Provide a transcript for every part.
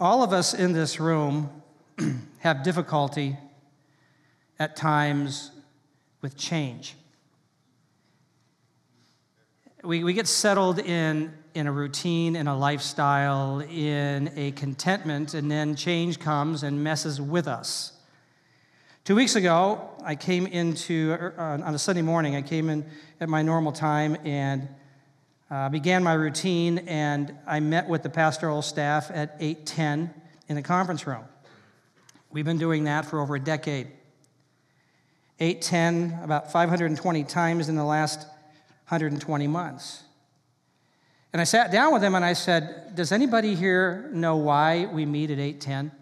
All of us in this room have difficulty at times with change. We, we get settled in, in a routine, in a lifestyle, in a contentment, and then change comes and messes with us. Two weeks ago, I came into, uh, on a Sunday morning, I came in at my normal time and uh, began my routine, and I met with the pastoral staff at 810 in the conference room. We've been doing that for over a decade. 810, about 520 times in the last 120 months. And I sat down with them and I said, Does anybody here know why we meet at 810?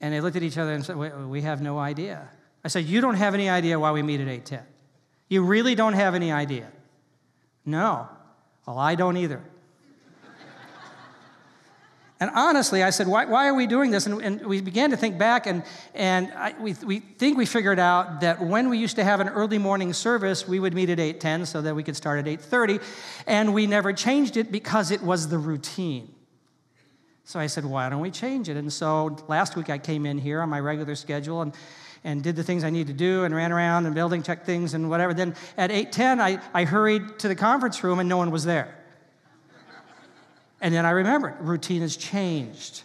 And they looked at each other and said, We have no idea. I said, You don't have any idea why we meet at 810. You really don't have any idea. No. Well, I don't either. And honestly, I said, why, why are we doing this? And, and, we began to think back, and, and I, we, we think we figured out that when we used to have an early morning service, we would meet at 8.10 so that we could start at 8.30, and we never changed it because it was the routine. So I said, why don't we change it? And so last week I came in here on my regular schedule and, and did the things I needed to do and ran around and building check things and whatever. Then at 8.10, I, I hurried to the conference room and no one was there. And then I remembered routine has changed.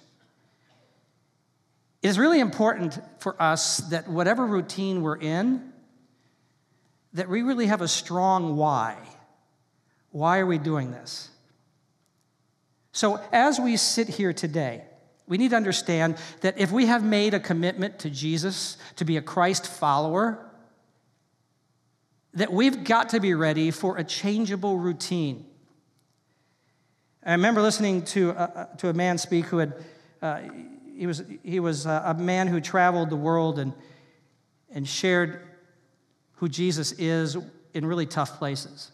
It is really important for us that whatever routine we're in, that we really have a strong why. Why are we doing this? So, as we sit here today, we need to understand that if we have made a commitment to Jesus, to be a Christ follower, that we've got to be ready for a changeable routine. I remember listening to, uh, to a man speak who had, uh, he was, he was a man who traveled the world and, and shared who Jesus is in really tough places.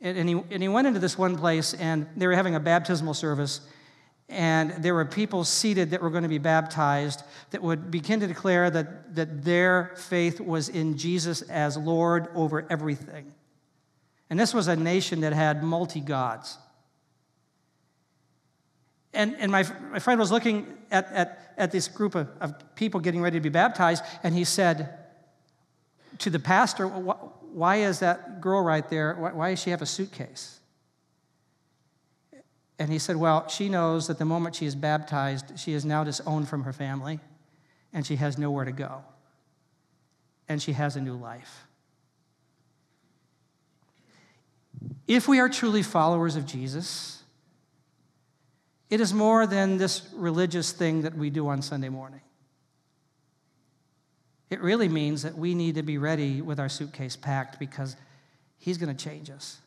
And, and, he, and he went into this one place, and they were having a baptismal service, and there were people seated that were going to be baptized that would begin to declare that, that their faith was in Jesus as Lord over everything. And this was a nation that had multi gods. And, and my, my friend was looking at, at, at this group of, of people getting ready to be baptized, and he said to the pastor, Why is that girl right there? Why, why does she have a suitcase? And he said, Well, she knows that the moment she is baptized, she is now disowned from her family, and she has nowhere to go. And she has a new life. If we are truly followers of Jesus, it is more than this religious thing that we do on Sunday morning. It really means that we need to be ready with our suitcase packed because He's going to change us.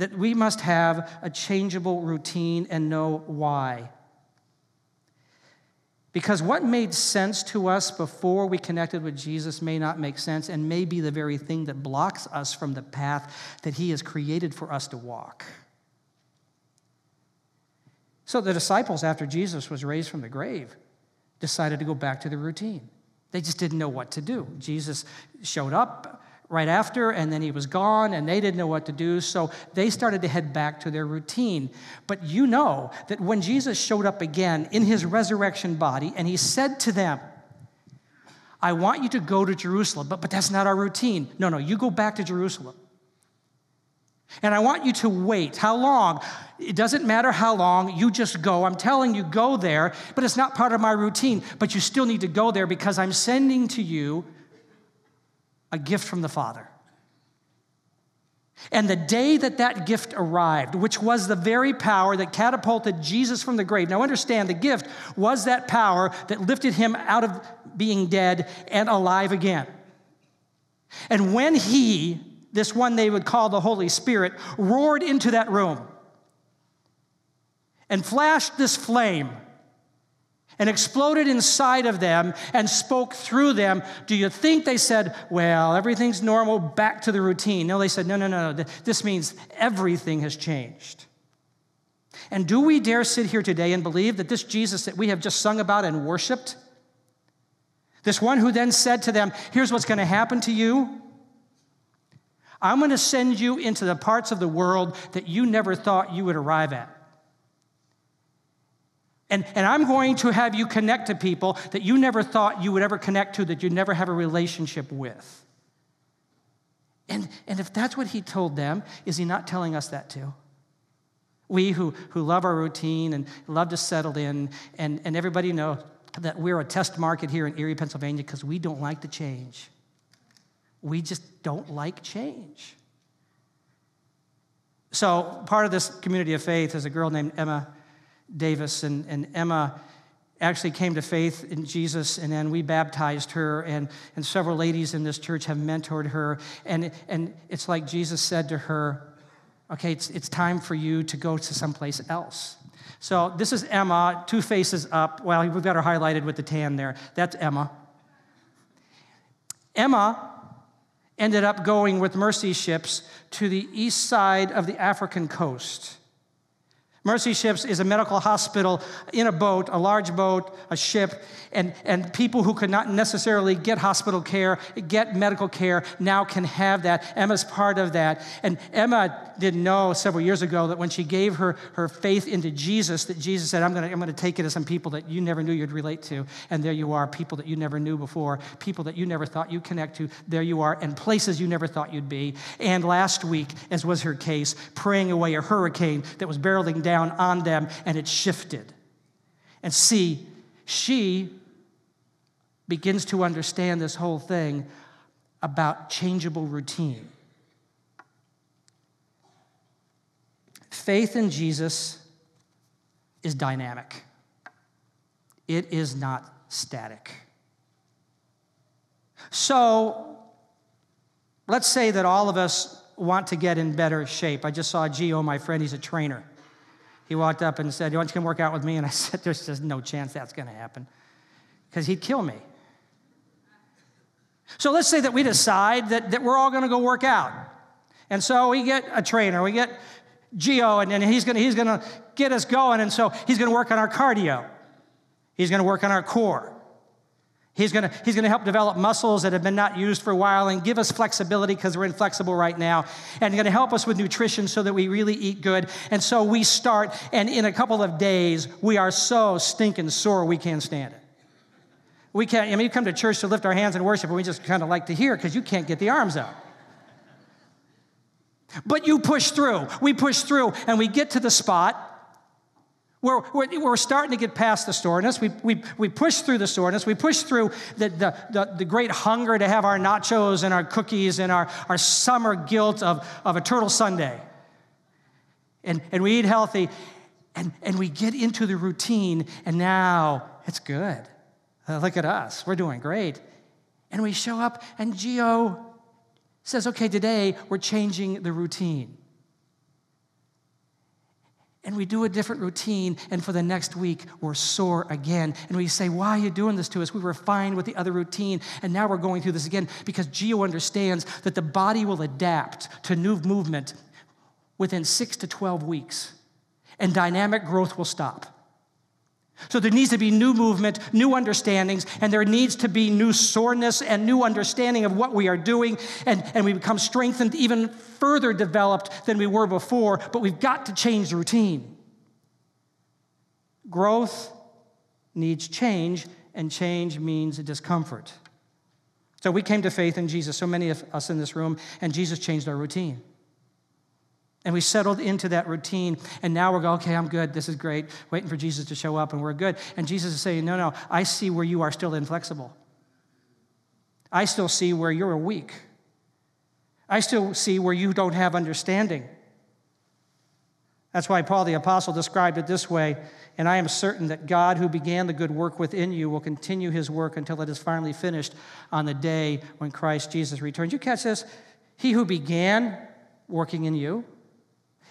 That we must have a changeable routine and know why. Because what made sense to us before we connected with Jesus may not make sense and may be the very thing that blocks us from the path that He has created for us to walk. So the disciples, after Jesus was raised from the grave, decided to go back to the routine. They just didn't know what to do. Jesus showed up right after, and then he was gone, and they didn't know what to do, so they started to head back to their routine. But you know that when Jesus showed up again in his resurrection body, and he said to them, I want you to go to Jerusalem, but, but that's not our routine. No, no, you go back to Jerusalem. And I want you to wait. How long? It doesn't matter how long, you just go. I'm telling you, go there, but it's not part of my routine. But you still need to go there because I'm sending to you a gift from the Father. And the day that that gift arrived, which was the very power that catapulted Jesus from the grave. Now, understand, the gift was that power that lifted him out of being dead and alive again. And when he this one they would call the Holy Spirit, roared into that room and flashed this flame and exploded inside of them and spoke through them, do you think they said, well, everything's normal, back to the routine? No, they said, no, no, no, no. This means everything has changed. And do we dare sit here today and believe that this Jesus that we have just sung about and worshiped, this one who then said to them, here's what's going to happen to you I'm going to send you into the parts of the world that you never thought you would arrive at. And, and I'm going to have you connect to people that you never thought you would ever connect to, that you'd never have a relationship with. And, and if that's what he told them, is he not telling us that too? We who, who love our routine and love to settle in, and, and everybody know that we're a test market here in Erie, Pennsylvania, because we don't like to change. We just don't like change. So, part of this community of faith is a girl named Emma Davis, and, and Emma actually came to faith in Jesus, and then we baptized her, and, and several ladies in this church have mentored her. And, and it's like Jesus said to her, Okay, it's, it's time for you to go to someplace else. So this is Emma, two faces up. Well, we've got her highlighted with the tan there. That's Emma. Emma ended up going with mercy ships to the east side of the African coast. Mercy Ships is a medical hospital in a boat, a large boat, a ship, and, and people who could not necessarily get hospital care, get medical care, now can have that. Emma's part of that. And Emma didn't know several years ago that when she gave her, her faith into Jesus, that Jesus said, I'm going to I'm to take it to some people that you never knew you'd relate to. And there you are, people that you never knew before, people that you never thought you'd connect to. There you are, and places you never thought you'd be. And last week, as was her case, praying away a hurricane that was barreling down down on them and it shifted. And see, she begins to understand this whole thing about changeable routine. Faith in Jesus is dynamic, it is not static. So, let's say that all of us want to get in better shape. I just saw Gio, my friend, he's a trainer. He walked up and said, You want to come work out with me? And I said, There's just no chance that's going to happen because he'd kill me. So let's say that we decide that, that we're all going to go work out. And so we get a trainer, we get Geo, and, and he's going he's to get us going. And so he's going to work on our cardio, he's going to work on our core. He's gonna—he's gonna help develop muscles that have been not used for a while and give us flexibility because we're inflexible right now. And going to help us with nutrition so that we really eat good. And so we start, and in a couple of days, we are so stinking sore we can't stand it. We can't, I mean, you come to church to lift our hands and worship, and we just kind of like to hear because you can't get the arms up. But you push through. We push through, and we get to the spot we're, we're, we're, starting to get past the soreness. We, we, we push through the soreness. We push through the, the, the, the, great hunger to have our nachos and our cookies and our, our summer guilt of, of a turtle sundae. And, and we eat healthy and, and we get into the routine, and now it's good. Uh, look at us. We're doing great. And we show up, and Geo says, okay, today we're changing the routine and we do a different routine, and for the next week, we're sore again. And we say, Why are you doing this to us? We were fine with the other routine, and now we're going through this again because Geo understands that the body will adapt to new movement within six to 12 weeks, and dynamic growth will stop. So there needs to be new movement, new understandings, and there needs to be new soreness and new understanding of what we are doing, and, and we become strengthened, even further developed than we were before, but we've got to change the routine. Growth needs change, and change means discomfort. So we came to faith in Jesus, so many of us in this room, and Jesus changed our routine. And we settled into that routine, and now we're going, okay, I'm good, this is great, waiting for Jesus to show up, and we're good. And Jesus is saying, no, no, I see where you are still inflexible. I still see where you're weak. I still see where you don't have understanding. That's why Paul the Apostle described it this way And I am certain that God, who began the good work within you, will continue his work until it is finally finished on the day when Christ Jesus returns. You catch this? He who began working in you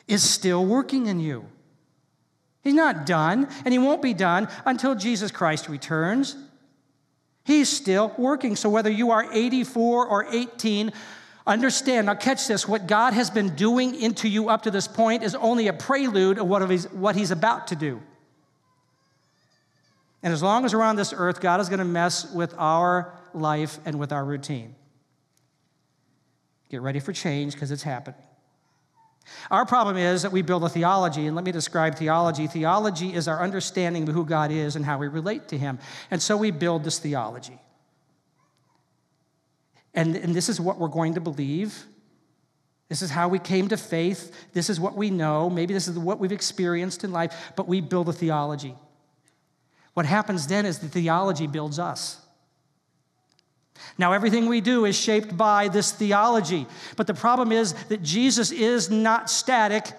is still working in you. He's not done, and he won't be done until Jesus Christ returns. He's still working. So whether you are 84 or 18, understand, now catch this, what God has been doing into you up to this point is only a prelude of what, he's, what he's about to do. And as long as we're on this earth, God is going to mess with our life and with our routine. Get ready for change because it's happening. Our problem is that we build a theology, and let me describe theology. Theology is our understanding of who God is and how we relate to Him. And so we build this theology. And, and this is what we're going to believe. This is how we came to faith. This is what we know. Maybe this is what we've experienced in life, but we build a theology. What happens then is the theology builds us. Now, everything we do is shaped by this theology. But the problem is that Jesus is not static,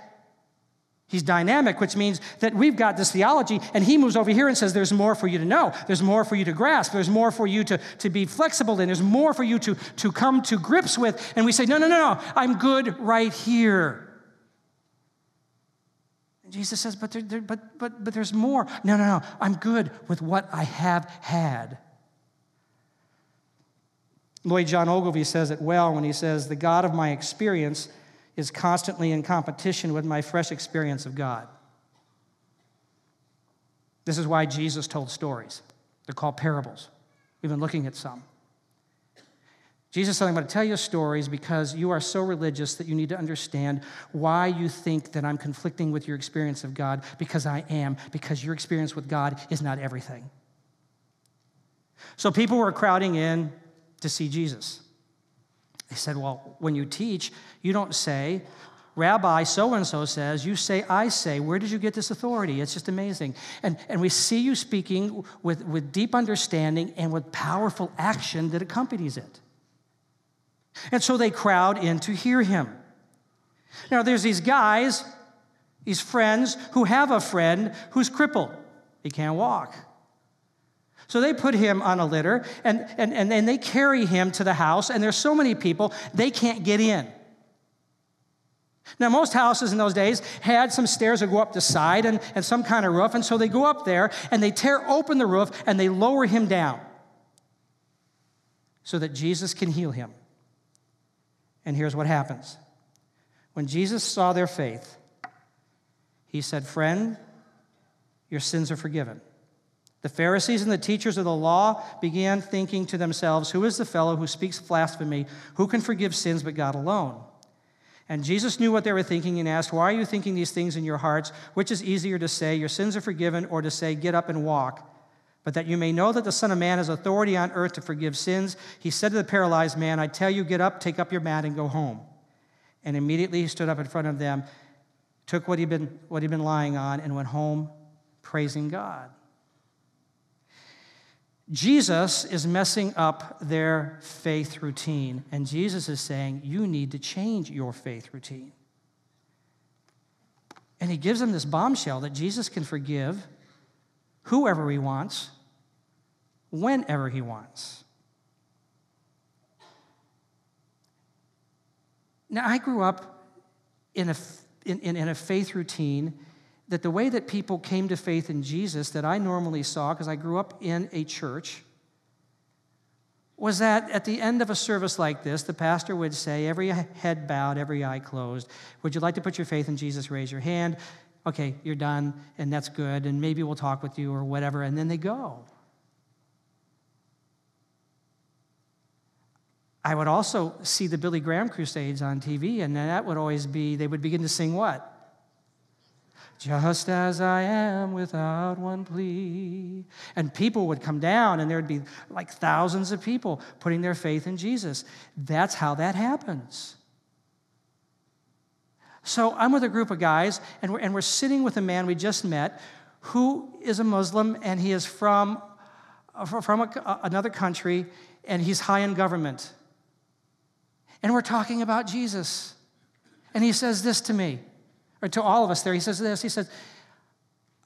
He's dynamic, which means that we've got this theology, and he moves over here and says, There's more for you to know. There's more for you to grasp. There's more for you to, to be flexible in. There's more for you to, to come to grips with. And we say, No, no, no, no. I'm good right here. Jesus says, But, there, there, but, but, but there's more. No, no, no. I'm good with what I have had. Lloyd John Ogilvie says it well when he says, The God of my experience is constantly in competition with my fresh experience of God. This is why Jesus told stories. They're called parables. We've been looking at some. Jesus said, I'm going to tell you stories because you are so religious that you need to understand why you think that I'm conflicting with your experience of God, because I am, because your experience with God is not everything. So people were crowding in to see Jesus. They said, Well, when you teach, you don't say, Rabbi so and so says, you say, I say. Where did you get this authority? It's just amazing. And, and we see you speaking with, with deep understanding and with powerful action that accompanies it. And so they crowd in to hear him. Now, there's these guys, these friends, who have a friend who's crippled. He can't walk. So they put him on a litter and, and, and, and they carry him to the house, and there's so many people, they can't get in. Now, most houses in those days had some stairs that go up the side and, and some kind of roof, and so they go up there and they tear open the roof and they lower him down so that Jesus can heal him. And here's what happens when Jesus saw their faith, he said, Friend, your sins are forgiven. The Pharisees and the teachers of the law began thinking to themselves, Who is the fellow who speaks blasphemy? Who can forgive sins but God alone? And Jesus knew what they were thinking and asked, Why are you thinking these things in your hearts? Which is easier to say, Your sins are forgiven, or to say, Get up and walk? But that you may know that the Son of Man has authority on earth to forgive sins, he said to the paralyzed man, I tell you, get up, take up your mat, and go home. And immediately he stood up in front of them, took what he'd been, what he'd been lying on, and went home praising God. Jesus is messing up their faith routine, and Jesus is saying, You need to change your faith routine. And he gives them this bombshell that Jesus can forgive whoever he wants, whenever he wants. Now, I grew up in a, in, in, in a faith routine that the way that people came to faith in Jesus that I normally saw, because I grew up in a church, was that at the end of a service like this, the pastor would say, every head bowed, every eye closed, would you like to put your faith in Jesus? Raise your hand. Okay, you're done, and that's good, and maybe we'll talk with you or whatever, and then they go. I would also see the Billy Graham crusades on TV, and that would always be, they would begin to sing what? Just as I am without one plea. And people would come down, and there'd be like thousands of people putting their faith in Jesus. That's how that happens. So I'm with a group of guys, and we're, and we're sitting with a man we just met who is a Muslim, and he is from, uh, from a, uh, another country, and he's high in government. And we're talking about Jesus. And he says this to me or to all of us there, he says this He says,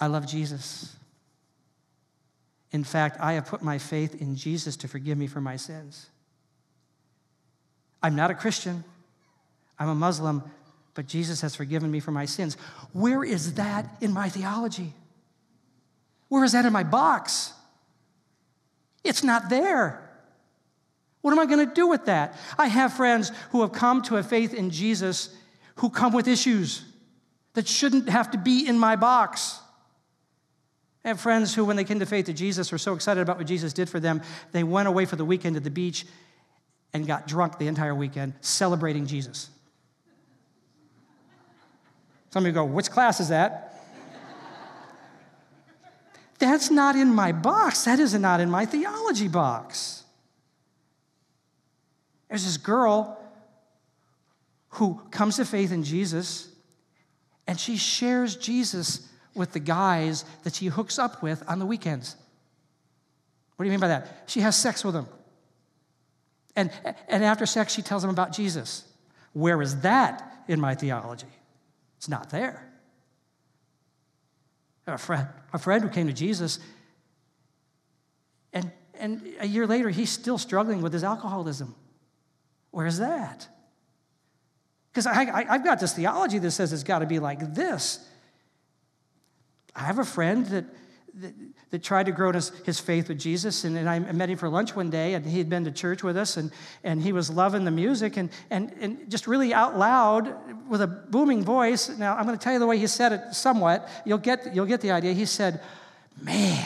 I love Jesus. In fact, I have put my faith in Jesus to forgive me for my sins. I'm not a Christian, I'm a Muslim, but Jesus has forgiven me for my sins. Where is that in my theology? Where is that in my box? It's not there. What am I going to do with that? I have friends who have come to a faith in Jesus who come with issues that shouldn't have to be in my box. I have friends who, when they came to faith to Jesus, were so excited about what Jesus did for them, they went away for the weekend to the beach and got drunk the entire weekend celebrating Jesus. Some of you go, which class is that? That's not in my box. That is not in my theology box. There's this girl who comes to faith in Jesus and she shares Jesus with the guys that she hooks up with on the weekends. What do you mean by that? She has sex with them. And, and after sex, she tells them about Jesus. Where is that in my theology? It's not there. A friend, a friend who came to Jesus, and, and a year later, he's still struggling with his alcoholism. Where's that? Because I, have got this theology that says it's got to be like this. I have a friend that, that, that tried to grow his, his faith with Jesus, and, and, I met him for lunch one day, and he had been to church with us, and, and he was loving the music, and, and, and just really out loud with a booming voice. Now, I'm going to tell you the way he said it somewhat. You'll get, you'll get the idea. He said, Man,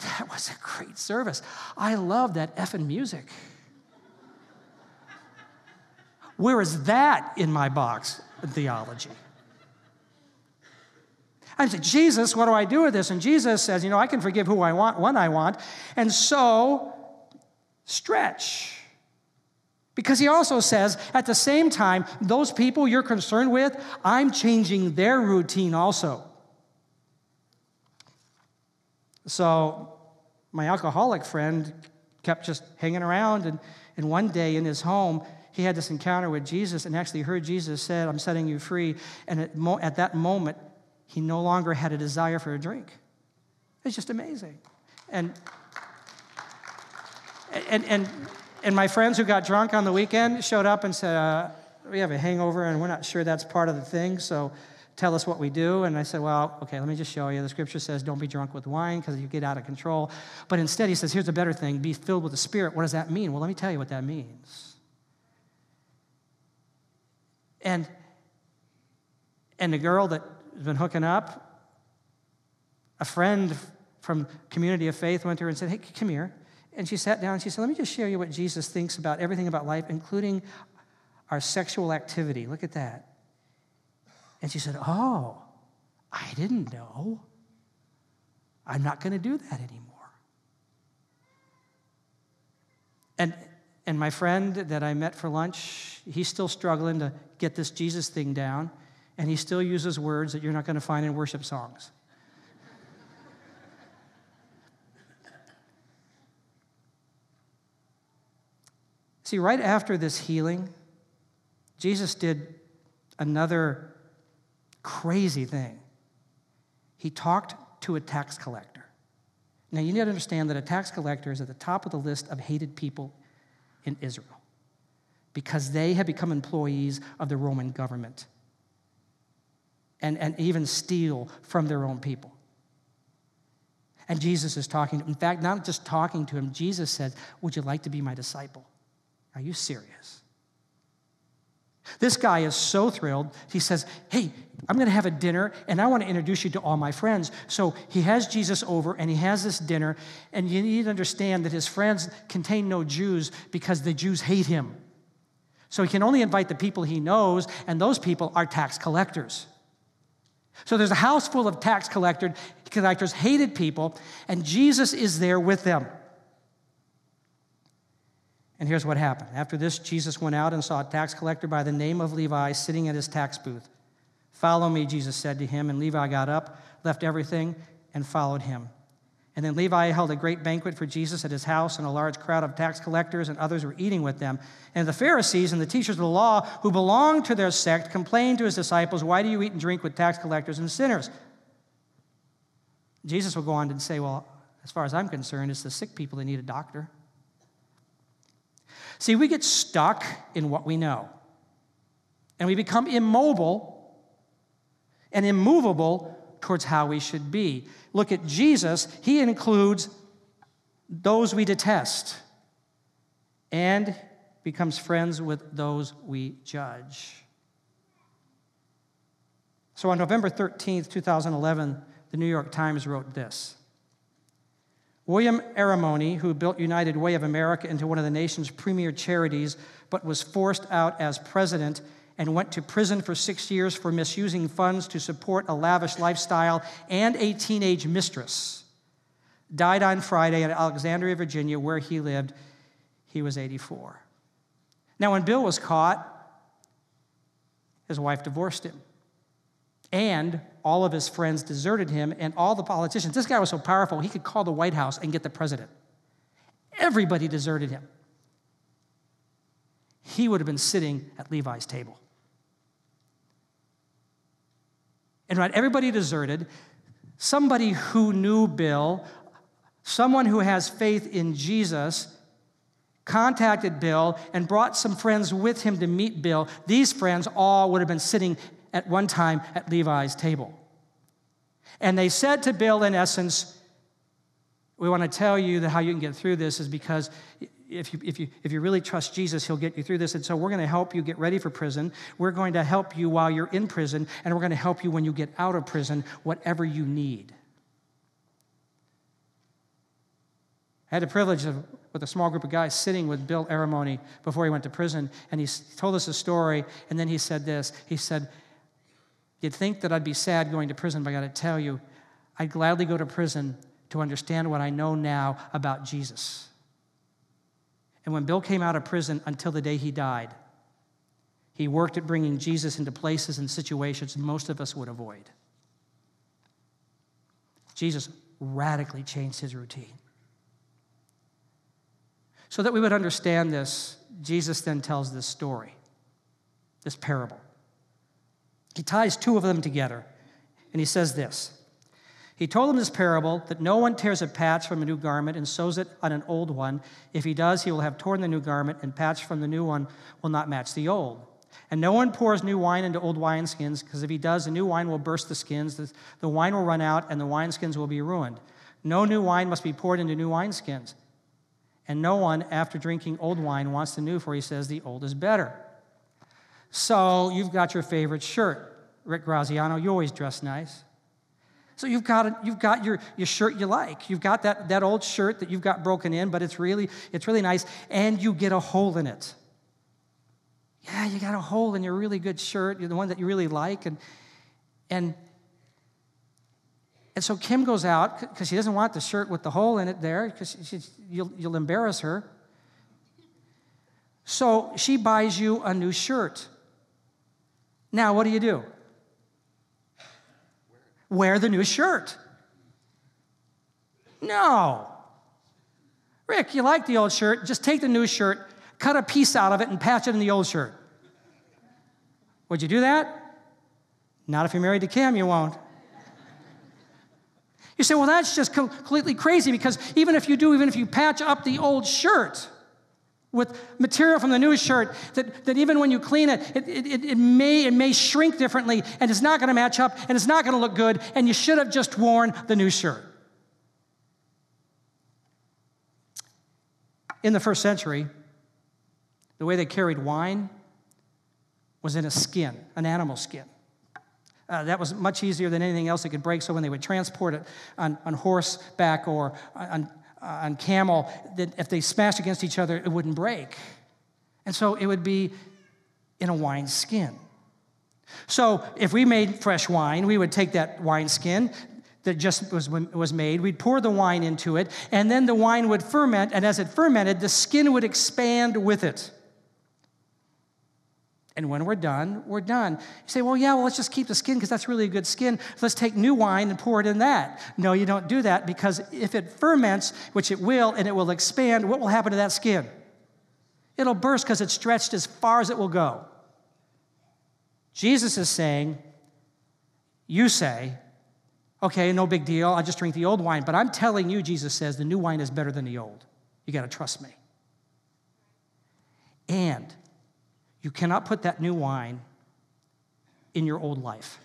that was a great service. I love that effing music. Where is that in my box in theology? I say, Jesus, what do I do with this? And Jesus says, you know, I can forgive who I want, when I want. And so, stretch. Because he also says, at the same time, those people you're concerned with, I'm changing their routine also. So, my alcoholic friend kept just hanging around, and, and one day in his home, he had this encounter with Jesus and actually heard Jesus said, I'm setting you free. And at, mo- at that moment, he no longer had a desire for a drink. It's just amazing. And, and, and, and my friends who got drunk on the weekend showed up and said, uh, We have a hangover and we're not sure that's part of the thing, so tell us what we do. And I said, Well, okay, let me just show you. The scripture says, Don't be drunk with wine because you get out of control. But instead, he says, Here's a better thing be filled with the Spirit. What does that mean? Well, let me tell you what that means. And, and the girl that has been hooking up, a friend from Community of Faith went to her and said, Hey, come here. And she sat down and she said, Let me just share you what Jesus thinks about everything about life, including our sexual activity. Look at that. And she said, Oh, I didn't know. I'm not going to do that anymore. And and my friend that I met for lunch, he's still struggling to get this Jesus thing down, and he still uses words that you're not going to find in worship songs. See, right after this healing, Jesus did another crazy thing. He talked to a tax collector. Now, you need to understand that a tax collector is at the top of the list of hated people in Israel because they had become employees of the Roman government and, and even steal from their own people. And Jesus is talking, in fact, not just talking to him, Jesus said, Would you like to be my disciple? Are you serious? This guy is so thrilled. He says, Hey, I'm going to have a dinner and I want to introduce you to all my friends. So he has Jesus over and he has this dinner. And you need to understand that his friends contain no Jews because the Jews hate him. So he can only invite the people he knows, and those people are tax collectors. So there's a house full of tax collectors, collectors, hated people, and Jesus is there with them. And here's what happened. After this, Jesus went out and saw a tax collector by the name of Levi sitting at his tax booth. Follow me, Jesus said to him. And Levi got up, left everything, and followed him. And then Levi held a great banquet for Jesus at his house, and a large crowd of tax collectors and others were eating with them. And the Pharisees and the teachers of the law, who belonged to their sect, complained to his disciples, Why do you eat and drink with tax collectors and sinners? Jesus will go on to say, Well, as far as I'm concerned, it's the sick people that need a doctor. See, we get stuck in what we know, and we become immobile and immovable towards how we should be. Look at Jesus, he includes those we detest and becomes friends with those we judge. So on November 13th, 2011, the New York Times wrote this William Aramony, who built United Way of America into one of the nation's premier charities, but was forced out as president and went to prison for six years for misusing funds to support a lavish lifestyle and a teenage mistress, died on Friday in Alexandria, Virginia, where he lived. He was 84. Now, when Bill was caught, his wife divorced him. And all of his friends deserted him, and all the politicians. This guy was so powerful, he could call the White House and get the president. Everybody deserted him. He would have been sitting at Levi's table. And right, everybody deserted. Somebody who knew Bill, someone who has faith in Jesus, contacted Bill and brought some friends with him to meet Bill. These friends all would have been sitting at one time at Levi's table. And they said to Bill, in essence, we want to tell you that how you can get through this is because if you, if, you, if you really trust Jesus, He'll get you through this. And so we're going to help you get ready for prison. We're going to help you while you're in prison, and we're going to help you when you get out of prison, whatever you need. I had the privilege of, with a small group of guys, sitting with Bill Aramony before he went to prison, and he told us a story, and then he said this. He said, You'd think that I'd be sad going to prison, but I got to tell you, I'd gladly go to prison to understand what I know now about Jesus. And when Bill came out of prison until the day he died, he worked at bringing Jesus into places and situations most of us would avoid. Jesus radically changed his routine. So that we would understand this, Jesus then tells this story, this parable. He ties two of them together, and he says this he told them this parable that no one tears a patch from a new garment and sews it on an old one. If he does, he will have torn the new garment, and patch from the new one will not match the old. And no one pours new wine into old wineskins, because if he does, the new wine will burst the skins, the, wine will run out, and the wineskins will be ruined. No new wine must be poured into new wineskins. And no one, after drinking old wine, wants the new, for he says the old is better. So you've got your favorite shirt. Rick Graziano, you always dress nice. So you've got, you've got your, your shirt you like. You've got that, that old shirt that you've got broken in, but it's really, it's really nice, and you get a hole in it. Yeah, you got a hole in your really good shirt, the one that you really like. And, and, and so Kim goes out because she doesn't want the shirt with the hole in it there because you'll, you'll embarrass her. So she buys you a new shirt. Now, what do you do? Wear the new shirt. No. Rick, you like the old shirt, just take the new shirt, cut a piece out of it, and patch it in the old shirt. Would you do that? Not if you're married to Kim, you won't. You say, well, that's just completely crazy because even if you do, even if you patch up the old shirt, with material from the new shirt that, that even when you clean it it, it, it, may, it may shrink differently and it's not going to match up and it's not going to look good and you should have just worn the new shirt in the first century the way they carried wine was in a skin an animal skin uh, that was much easier than anything else that could break. So when they would transport it on, on horseback or on, uh, on camel that if they smashed against each other, it wouldn't break. And so it would be in a wine skin. So if we made fresh wine, we would take that wine skin that just was, was made, we'd pour the wine into it, and then the wine would ferment, and as it fermented, the skin would expand with it. And when we're done, we're done. You say, well, yeah, well, let's just keep the skin because that's really a good skin. Let's take new wine and pour it in that. No, you don't do that because if it ferments, which it will, and it will expand, what will happen to that skin? It'll burst because it's stretched as far as it will go. Jesus is saying, you say, okay, no big deal, I just drink the old wine. But I'm telling you, Jesus says, the new wine is better than the old. You got to trust me. And you cannot put that new wine in your old life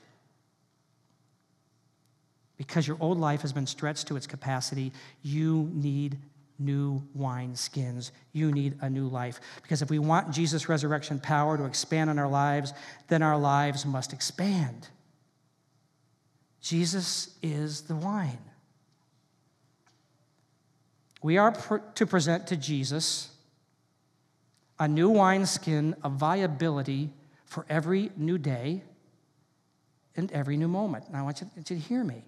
because your old life has been stretched to its capacity. You need new wine skins. You need a new life. Because if we want Jesus' resurrection power to expand in our lives, then our lives must expand. Jesus is the wine. We are pr- to present to Jesus a new wineskin of viability for every new day and every new moment. Now, I want you, I want you to hear me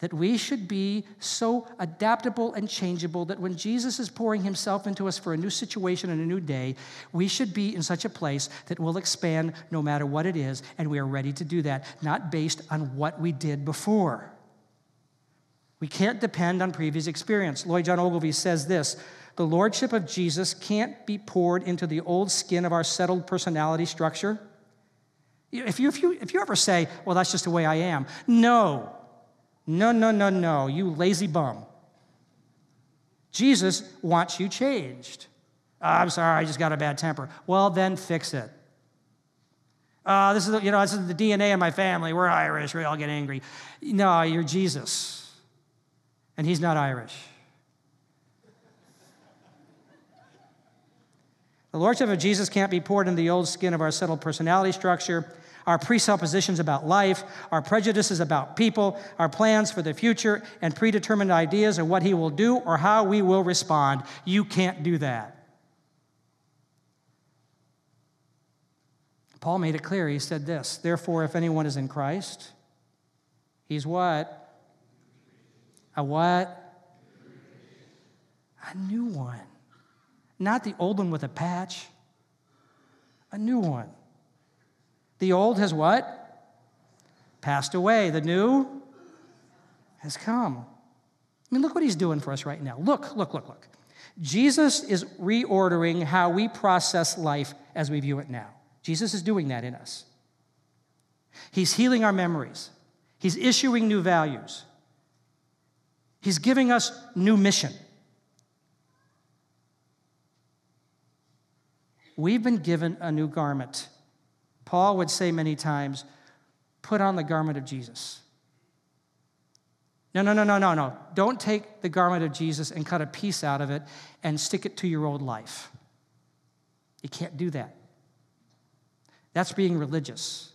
that we should be so adaptable and changeable that when Jesus is pouring himself into us for a new situation and a new day, we should be in such a place that we'll expand no matter what it is, and we are ready to do that, not based on what we did before. We can't depend on previous experience. Lloyd John Ogilvie says this The lordship of Jesus can't be poured into the old skin of our settled personality structure. If you, if you, if you ever say, Well, that's just the way I am, no. No, no, no, no, you lazy bum. Jesus wants you changed. Oh, I'm sorry, I just got a bad temper. Well, then fix it. Uh, this is you know this is the DNA of my family. We're Irish. We all get angry. No, you're Jesus, and he's not Irish. The lordship of Jesus can't be poured into the old skin of our settled personality structure our presuppositions about life, our prejudices about people, our plans for the future, and predetermined ideas of what He will do or how we will respond. You can't do that. Paul made it clear. He said this Therefore, if anyone is in Christ, he's what? A what? A new one. Not the old one with a patch, a new one. The old has what? Passed away. The new has come. I mean, look what he's doing for us right now. Look, look, look, look. Jesus is reordering how we process life as we view it now. Jesus is doing that in us. He's healing our memories, He's issuing new values, He's giving us new mission. We've been given a new garment. Paul would say many times, put on the garment of Jesus. No, no, no, no, no, no. Don't take the garment of Jesus and cut a piece out of it and stick it to your old life. You can't do that. That's being religious.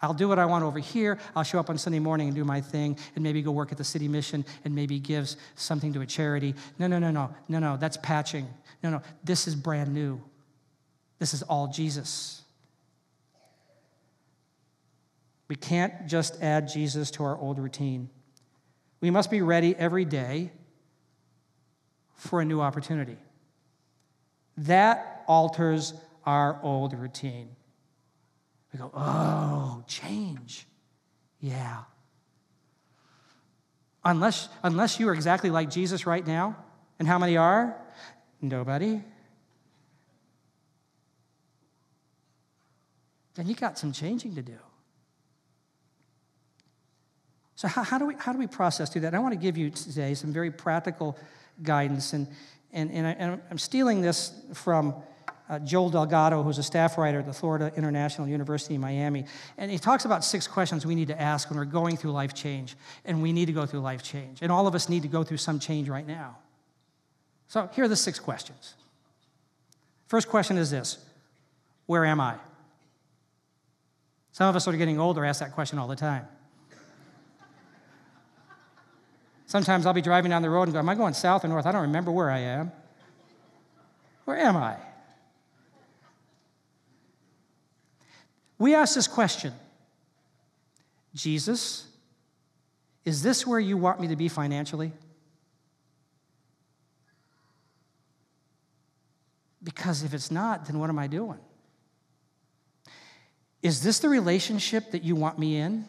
I'll do what I want over here. I'll show up on Sunday morning and do my thing and maybe go work at the city mission and maybe give something to a charity. No, no, no, no, no, no. That's patching. No, no. This is brand new. This is all Jesus. We can't just add Jesus to our old routine. We must be ready every day for a new opportunity. That alters our old routine. We go, oh, change. Yeah. Unless, unless you are exactly like Jesus right now, and how many are? Nobody. Then you got some changing to do. So, how, how, do we, how do we process through that? And I want to give you today some very practical guidance. And, and, and, I, am stealing this from uh, Joel Delgado, who's a staff writer at the Florida International University in Miami. And he talks about six questions we need to ask when we're going through life change. And we need to go through life change. And all of us need to go through some change right now. So, here are the six questions. First question is this Where am I? Some of us are getting older ask that question all the time. Sometimes I'll be driving down the road and go, Am I going south or north? I don't remember where I am. Where am I? We ask this question Jesus, is this where you want me to be financially? Because if it's not, then what am I doing? Is this the relationship that you want me in?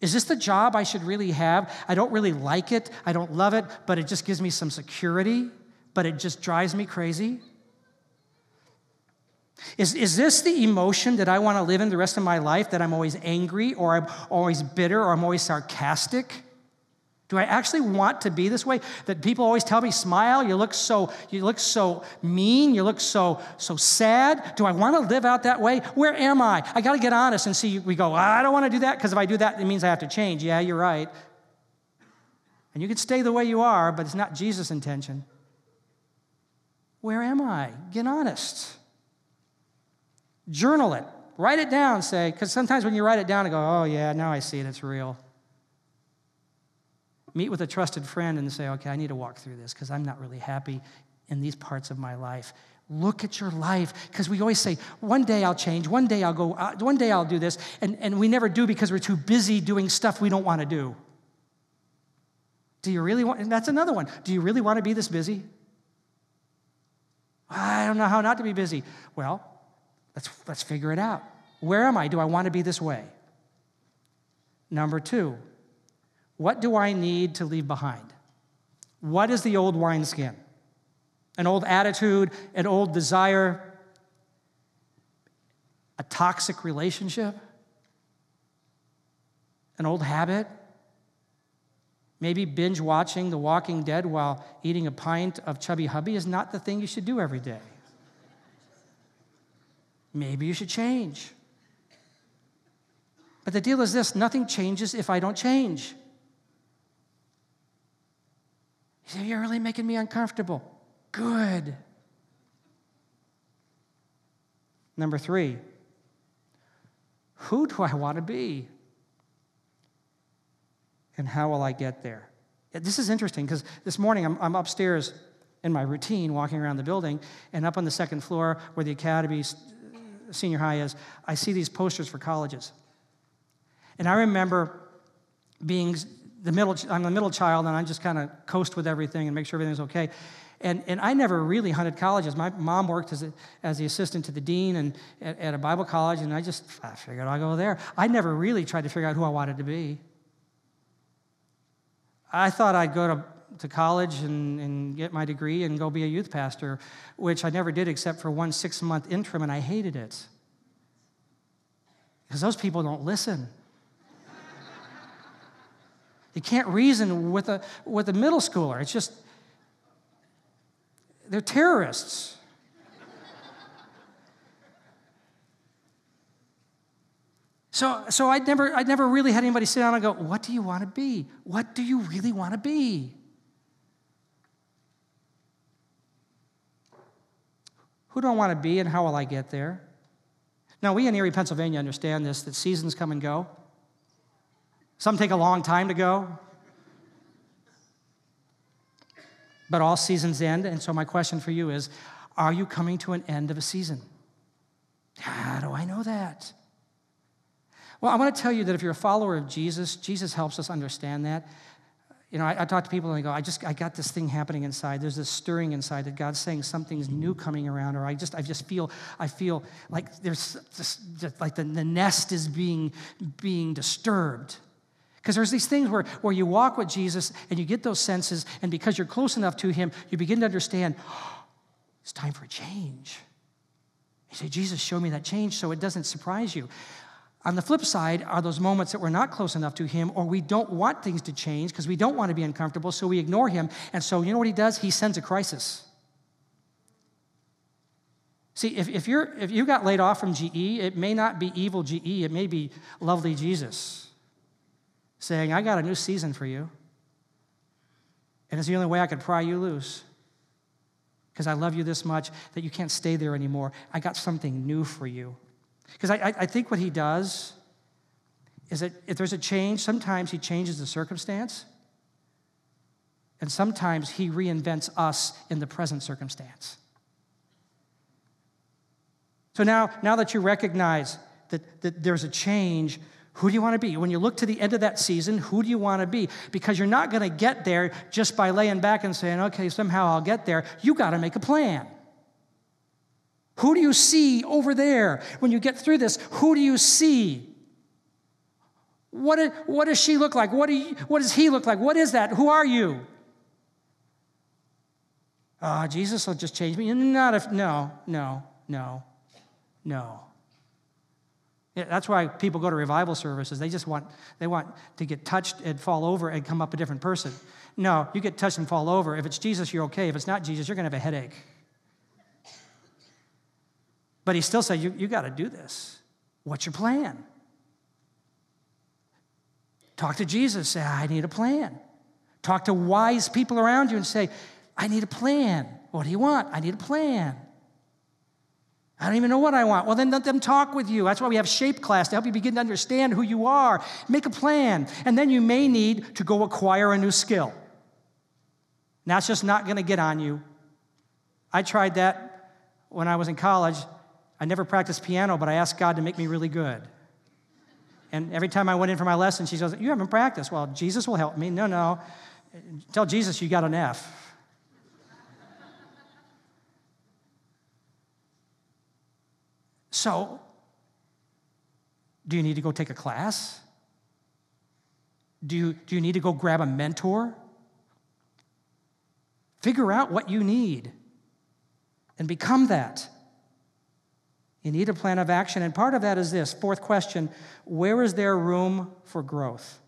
Is this the job I should really have? I don't really like it. I don't love it, but it just gives me some security, but it just drives me crazy. Is, is this the emotion that I want to live in the rest of my life? That I'm always angry, or I'm always bitter, or I'm always sarcastic? Do I actually want to be this way? That people always tell me, smile, you look so, you look so mean, you look so, so sad. Do I want to live out that way? Where am I? I got to get honest and see, we go, I don't want to do that because if I do that, it means I have to change. Yeah, you're right. And you can stay the way you are, but it's not Jesus' intention. Where am I? Get honest. Journal it. Write it down, say, because sometimes when you write it down, I go, oh, yeah, now I see it, it's real. Meet with a trusted friend and say, okay, I need to walk through this because I'm not really happy in these parts of my life. Look at your life because we always say, one day I'll change, one day I'll go, uh, one day I'll do this. And, and we never do because we're too busy doing stuff we don't want to do. Do you really want, and that's another one. Do you really want to be this busy? I don't know how not to be busy. Well, let's, let's figure it out. Where am I? Do I want to be this way? Number two, what do I need to leave behind? What is the old wineskin? An old attitude, an old desire, a toxic relationship, an old habit, maybe binge watching The Walking Dead while eating a pint of chubby hubby is not the thing you should do every day. Maybe you should change. But the deal is this nothing changes if I don't change. You say, You're really making me uncomfortable. Good. Number three, who do I want to be? And how will I get there? This is interesting because this morning I'm, I'm, upstairs in my routine walking around the building, and up on the second floor where the academy senior high is, I see these posters for colleges. And I remember being the middle, I'm the middle child, and I just kind of coast with everything and make sure everything's okay. And, and I never really hunted colleges. My mom worked as, a, as the assistant to the dean and at, at a Bible college, and I just I figured I'll go there. I never really tried to figure out who I wanted to be. I thought I'd go to, to college and, and get my degree and go be a youth pastor, which I never did except for one six month interim, and I hated it. Because those people don't listen. You can't reason with a, with a middle schooler. It's just, they're terrorists. So, so I'd, never, I'd never really had anybody sit down and go, What do you want to be? What do you really want to be? Who do I want to be and how will I get there? Now, we in Erie, Pennsylvania understand this that seasons come and go. Some take a long time to go, but all seasons end. And so, my question for you is Are you coming to an end of a season? How do I know that? Well, I want to tell you that if you're a follower of Jesus, Jesus helps us understand that. You know, I, I, talk to people and I go, I just, I got this thing happening inside. There's this stirring inside that God's saying something's new coming around, or I just, I just feel, I feel like there's just, just like the, the nest is being, being disturbed. Because there's these things where, where you walk with Jesus and you get those senses, and because you're close enough to him, you begin to understand oh, it's time for change. You say, Jesus, show me that change so it doesn't surprise you. On the flip side are those moments that we're not close enough to him or we don't want things to change because we don't want to be uncomfortable, so we ignore him. And so, you know what he does? He sends a crisis. See, if, if, you're, if you got laid off from GE, it may not be evil GE, it may be lovely Jesus saying, I got a new season for you. And it's the only way I could pry you loose. Because I love you this much that you can't stay there anymore. I got something new for you. Because I, I, think what he does is that if there's a change, sometimes he changes the circumstance, and sometimes he reinvents us in the present circumstance. So now, now that you recognize that, that there's a change, who do you want to be? When you look to the end of that season, who do you want to be? Because you're not going to get there just by laying back and saying, okay, somehow I'll get there. You got to make a plan. Who do you see over there when you get through this? Who do you see? What, what does she look like? What, do you, what does he look like? What is that? Who are you? Ah, Jesus will just change me. Not if, no, no, no, no. That's why people go to revival services. They just want, they want to get touched and fall over and come up a different person. No, you get touched and fall over. If it's Jesus, you're okay. If it's not Jesus, you're going to have a headache. But he still said, You, you got to do this. What's your plan? Talk to Jesus. Say, I need a plan. Talk to wise people around you and say, I need a plan. What do you want? I need a plan. I don't even know what I want. Well, then let them talk with you. That's why we have shape class to help you begin to understand who you are. Make a plan. And then you may need to go acquire a new skill. And that's just not going to get on you. I tried that when I was in college. I never practiced piano, but I asked God to make me really good. And every time I went in for my lesson, she says, You haven't practiced. Well, Jesus will help me. No, no. Tell Jesus you got an F. So, do you need to go take a class? Do you, do you need to go grab a mentor? Figure out what you need and become that. You need a plan of action. And part of that is this fourth question where is there room for growth?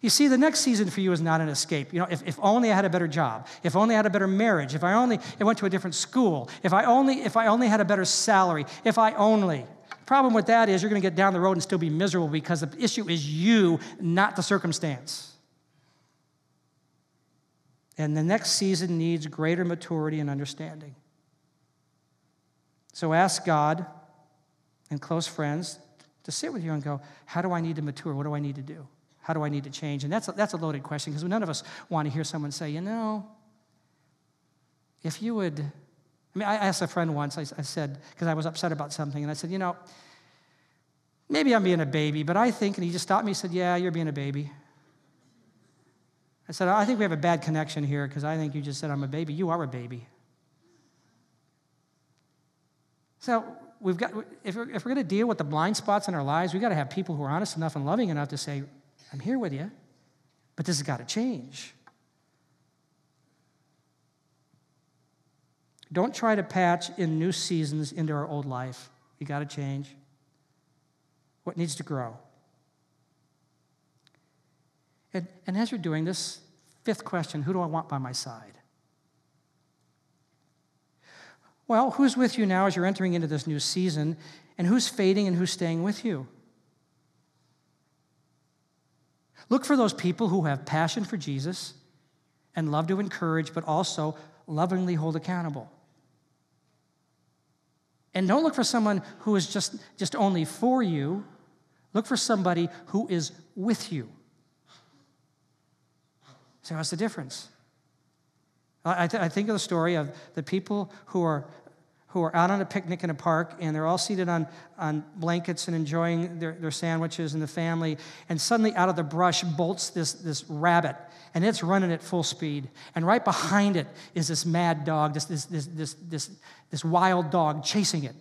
You see, the next season for you is not an escape. You know, if, if only I had a better job, if only I had a better marriage, if I only I went to a different school, if I only if I only had a better salary, if I only. The problem with that is you're going to get down the road and still be miserable because the issue is you, not the circumstance. And the next season needs greater maturity and understanding. So ask God and close friends to sit with you and go, How do I need to mature? What do I need to do? How do I need to change? And that's a, that's a loaded question because none of us want to hear someone say, you know, if you would. I mean, I asked a friend once, I, I said, because I was upset about something, and I said, you know, maybe I'm being a baby, but I think, and he just stopped me and said, yeah, you're being a baby. I said, I think we have a bad connection here because I think you just said I'm a baby. You are a baby. So we've got, if we're, if we're going to deal with the blind spots in our lives, we've got to have people who are honest enough and loving enough to say, I'm here with you, but this has got to change. Don't try to patch in new seasons into our old life. You got to change. What needs to grow? And, and as you're doing this, fifth question who do I want by my side? Well, who's with you now as you're entering into this new season, and who's fading and who's staying with you? Look for those people who have passion for Jesus and love to encourage, but also lovingly hold accountable. And don't look for someone who is just, just only for you. Look for somebody who is with you. So, what's the difference? I, th- I think of the story of the people who are who are out on a picnic in a park and they're all seated on, on blankets and enjoying their, their sandwiches and the family. And suddenly, out of the brush, bolts this, this rabbit and it's running at full speed. And right behind it is this mad dog, this, this, this, this, this, this wild dog chasing it.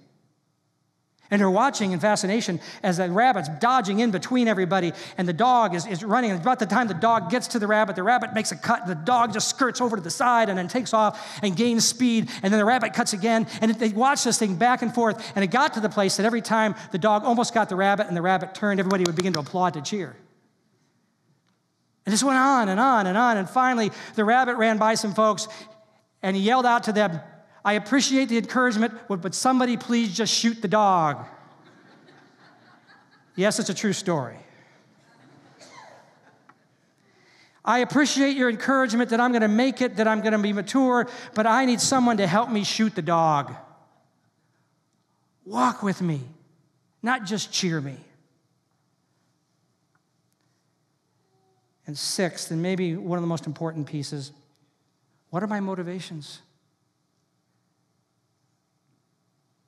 And they're watching in fascination as the rabbit's dodging in between everybody, and the dog is, is running. And about the time the dog gets to the rabbit, the rabbit makes a cut, and the dog just skirts over to the side and then takes off and gains speed. And then the rabbit cuts again, and they watch this thing back and forth. And it got to the place that every time the dog almost got the rabbit and the rabbit turned, everybody would begin to applaud to cheer. And this went on and on and on. And finally, the rabbit ran by some folks and he yelled out to them, I appreciate the encouragement, but somebody please just shoot the dog. yes, it's a true story. I appreciate your encouragement that I'm going to make it, that I'm going to be mature, but I need someone to help me shoot the dog. Walk with me, not just cheer me. And sixth, and maybe one of the most important pieces, what are my motivations?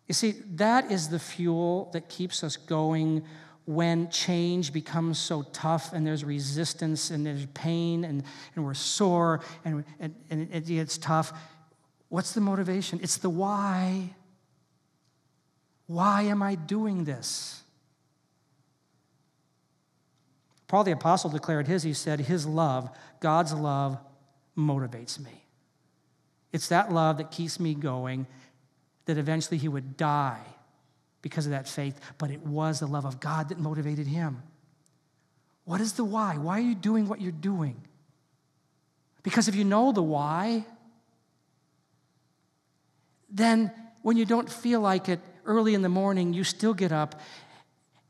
You see, that is the fuel that keeps us going when change becomes so tough and there's resistance and there's pain and, and we're sore and, and, and it gets tough. What's the motivation? It's the why. Why am I doing this? Paul the Apostle declared his. He said, His love, God's love, motivates me. It's that love that keeps me going that eventually he would die because of that faith, but it was the love of God that motivated him. What is the why? Why are you doing what you're doing? Because if you know the why, then when you don't feel like it early in the morning, you still get up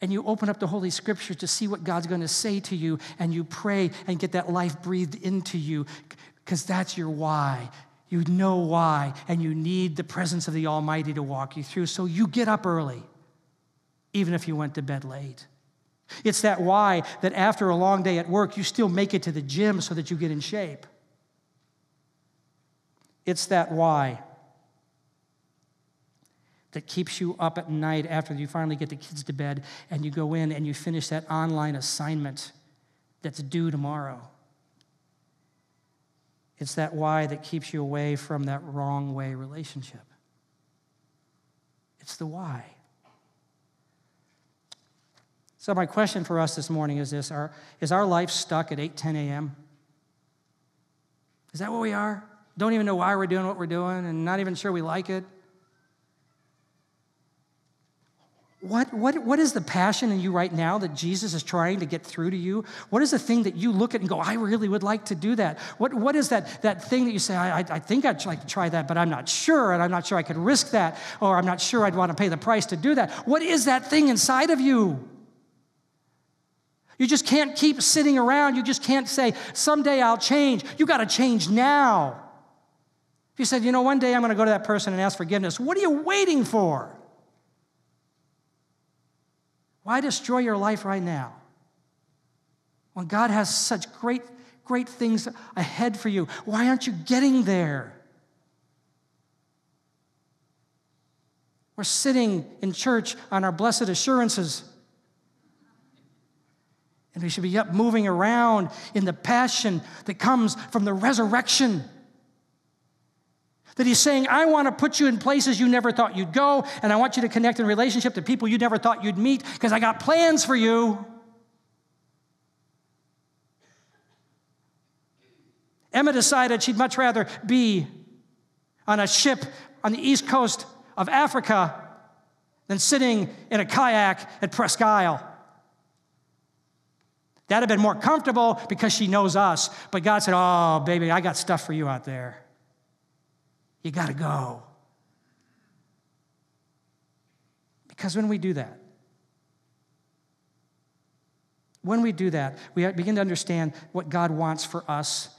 and you open up the Holy Scripture to see what God's going to say to you, and you pray and get that life breathed into you because that's your why. You know why, and you need the presence of the Almighty to walk you through. So you get up early, even if you went to bed late. It's that why that after a long day at work, you still make it to the gym so that you get in shape. It's that why that keeps you up at night after you finally get the kids to bed and you go in and you finish that online assignment that's due tomorrow. It's that why that keeps you away from that wrong way relationship. It's the why. So, my question for us this morning is this are, Is our life stuck at 8 10 a.m.? Is that what we are? Don't even know why we're doing what we're doing and not even sure we like it? What, what, what is the passion in you right now that Jesus is trying to get through to you? What is the thing that you look at and go, I really would like to do that? What, what is that, that thing that you say, I, I think I'd like to try that, but I'm not sure, and I'm not sure I could risk that, or I'm not sure I'd want to pay the price to do that? What is that thing inside of you? You just can't keep sitting around. You just can't say, someday I'll change. You got to change now. If you said, you know, one day I'm going to go to that person and ask forgiveness, what are you waiting for? Why destroy your life right now? When God has such great, great things ahead for you, why aren't you getting there? We're sitting in church on our blessed assurances. And we should be up moving around in the passion that comes from the resurrection. That he's saying, I want to put you in places you never thought you'd go, and I want you to connect in relationship to people you never thought you'd meet, because I got plans for you. Emma decided she'd much rather be on a ship on the east coast of Africa than sitting in a kayak at Presque Isle. That'd have been more comfortable because she knows us. But God said, Oh, baby, I got stuff for you out there. You got to go. Because when we do that, when we do that, we begin to understand what God wants for us.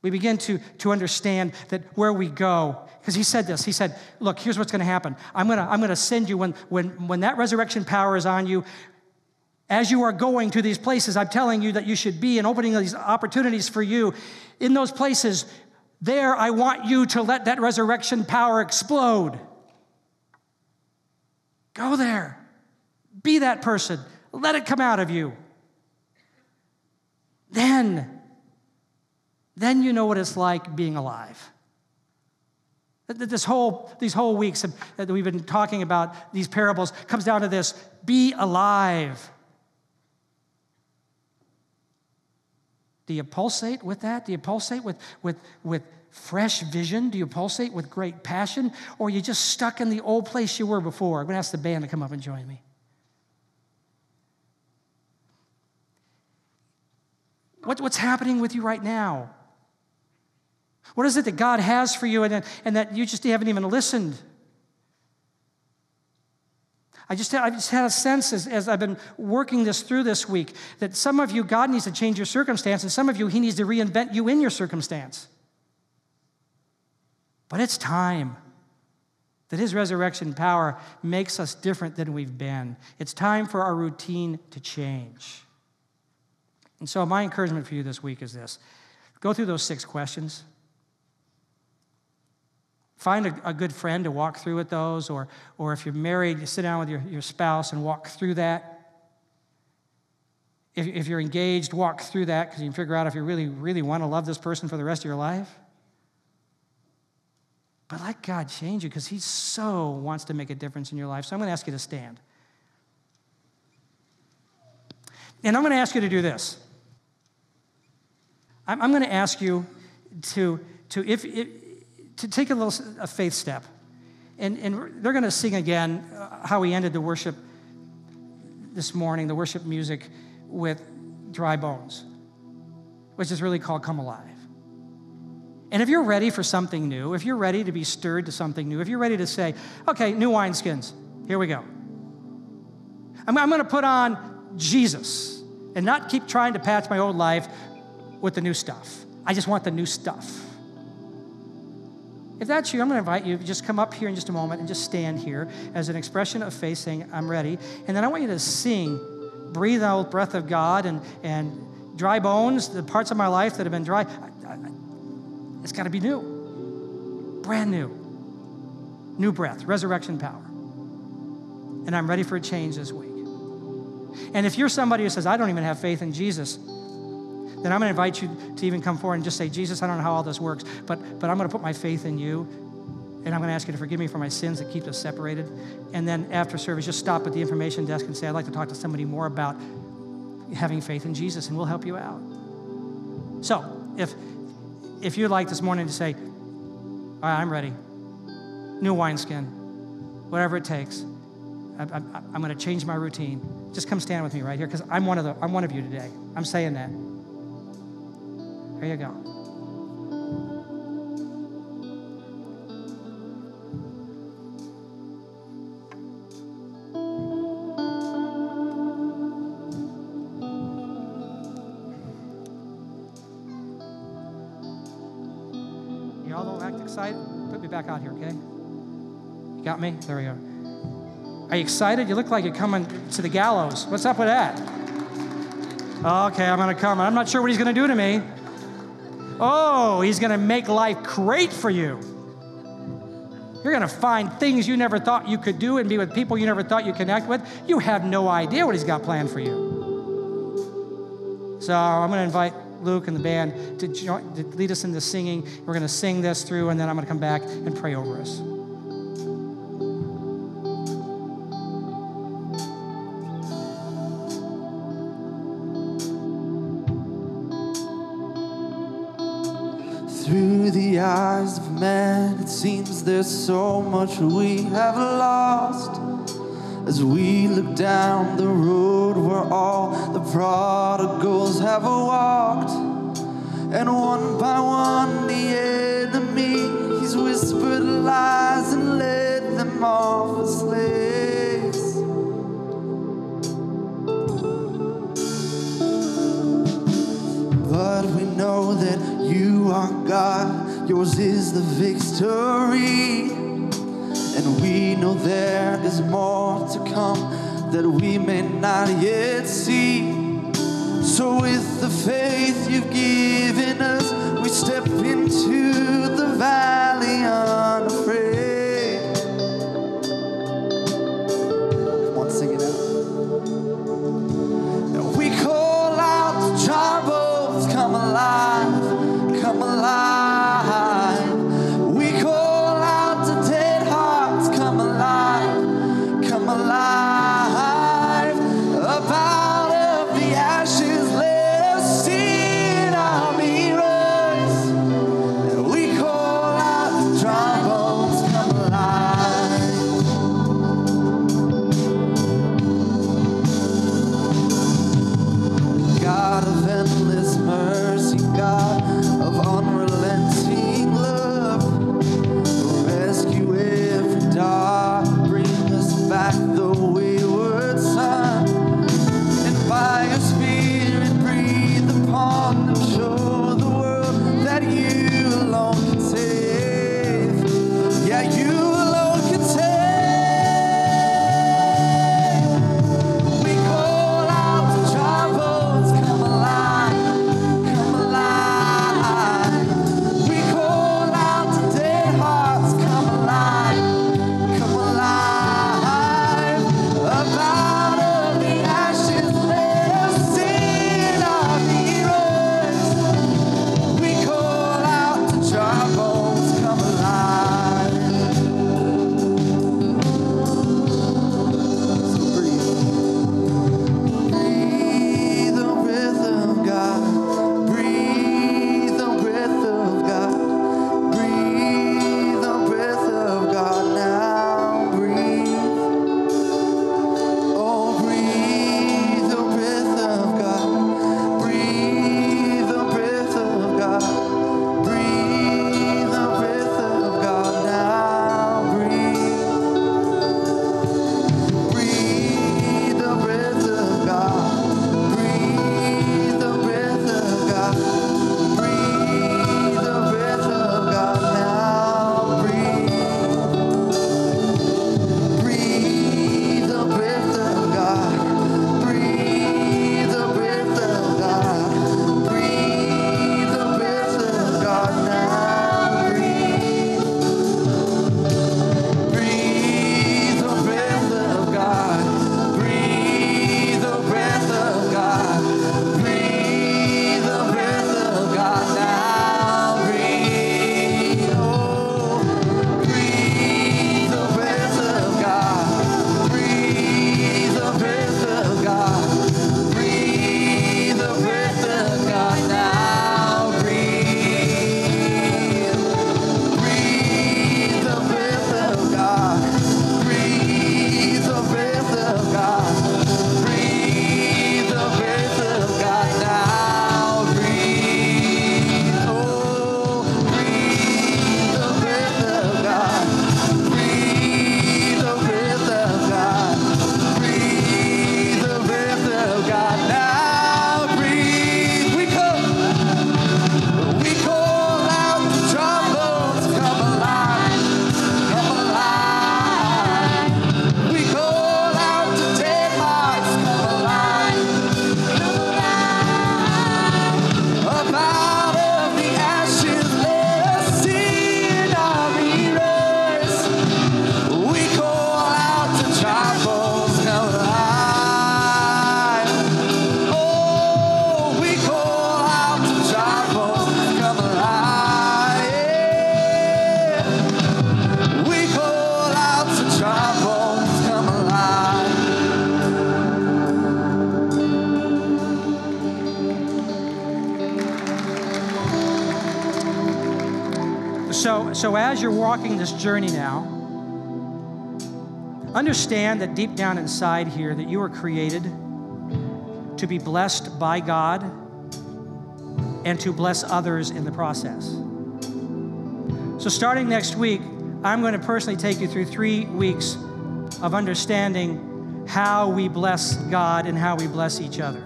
We begin to, to understand that where we go, because he said this, he said, Look, here's what's going to happen. I'm going to I'm to send you, when, when, when that resurrection power is on you, as you are going to these places, I'm telling you that you should be and opening these opportunities for you. In those places, there, I want you to let that resurrection power explode. Go there. Be that person. Let it come out of you. Then, then you know what it's like being alive. This whole, these whole weeks that we've been talking about these parables comes down to this be alive. Do you pulsate with that? Do you pulsate with, with, with fresh vision? Do you pulsate with great passion? Or are you just stuck in the old place you were before? I'm going to ask the band to come up and join me. What, what's happening with you right now? What is it that God has for you and, and that you just haven't even listened? I just, I just had a sense as, as I've been working this through this week that some of you, God needs to change your circumstance, and some of you, He needs to reinvent you in your circumstance. But it's time that His resurrection power makes us different than we've been. It's time for our routine to change. And so, my encouragement for you this week is this go through those six questions. Find a, a, good friend to walk through with those, or, or if you're married, you sit down with your, your spouse and walk through that. If, if you're engaged, walk through that because you can figure out if you really, really want to love this person for the rest of your life. But let God change you because He so wants to make a difference in your life. So I'm going to ask you to stand. And I'm going to ask you to do this. I'm, going to ask you to, to if, if to take a little a faith step. And, and they're going to sing again uh, how we ended the worship this morning, the worship music with dry bones, which is really called Come Alive. And if you're ready for something new, if you're ready to be stirred to something new, if you're ready to say, okay, new wineskins, here we go. I'm, I'm going to put on Jesus and not keep trying to patch my old life with the new stuff. I just want the new stuff. If that's you, I'm going to invite you to just come up here in just a moment and just stand here as an expression of faith saying, I'm ready. And then I want you to sing, breathe out breath of God and, and dry bones, the parts of my life that have been dry. It's got to be new, brand new. New breath, resurrection power. And I'm ready for a change this week. And if you're somebody who says, I don't even have faith in Jesus, then I'm going to invite you to even come forward and just say, Jesus, I don't know how all this works, but, but I'm going to put my faith in you. And I'm going to ask you to forgive me for my sins that keep us separated. And then after service, just stop at the information desk and say, I'd like to talk to somebody more about having faith in Jesus, and we'll help you out. So, if, if you'd like this morning to say, All right, I'm ready, new wineskin, whatever it takes, I, I, I'm going to change my routine. Just come stand with me right here because I'm one of the I'm one of you today. I'm saying that. You go. Y'all don't act excited. Put me back out here, okay? You got me? There we go. Are you excited? You look like you're coming to the gallows. What's up with that? Okay, I'm going to come. I'm not sure what he's going to do to me. Oh, he's going to make life great for you. You're going to find things you never thought you could do and be with people you never thought you'd connect with. You have no idea what he's got planned for you. So I'm going to invite Luke and the band to, join, to lead us in the singing. We're going to sing this through, and then I'm going to come back and pray over us. Through the eyes of man, it seems there's so much we have lost. As we look down the road where all the prodigals have walked, and one by one the enemy he's whispered lies yours is the victory. And we know there is more to come that we may not yet see. So, with the faith you've given us, we step into the valley journey now, understand that deep down inside here that you were created to be blessed by God and to bless others in the process. So starting next week, I'm going to personally take you through 3 weeks of understanding how we bless God and how we bless each other.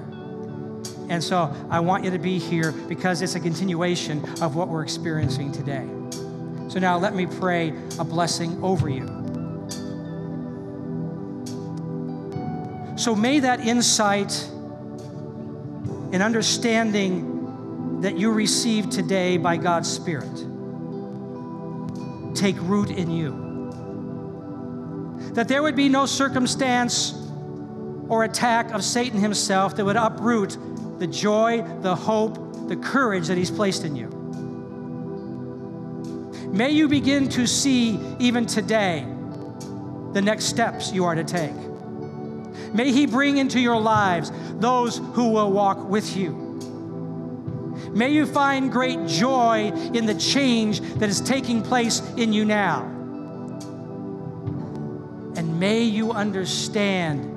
And so I want you to be here because it's a continuation of what we're experiencing today. So now let me pray a blessing over you. So may that insight and understanding that you receive today by God's Spirit take root in you. That there would be no circumstance or attack of Satan himself that would uproot the joy, the hope, the courage that he's placed in you. May you begin to see even today the next steps you are to take. May He bring into your lives those who will walk with you. May you find great joy in the change that is taking place in you now. And may you understand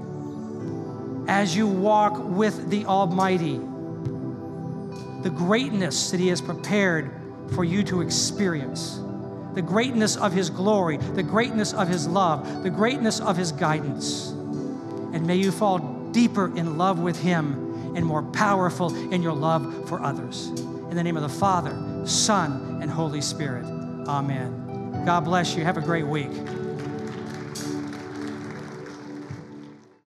as you walk with the Almighty the greatness that He has prepared for you to experience the greatness of His glory, the greatness of His love, the greatness of His guidance. And may you fall deeper in love with Him and more powerful in your love for others. In the name of the Father, Son, and Holy Spirit. Amen. God bless you. Have a great week.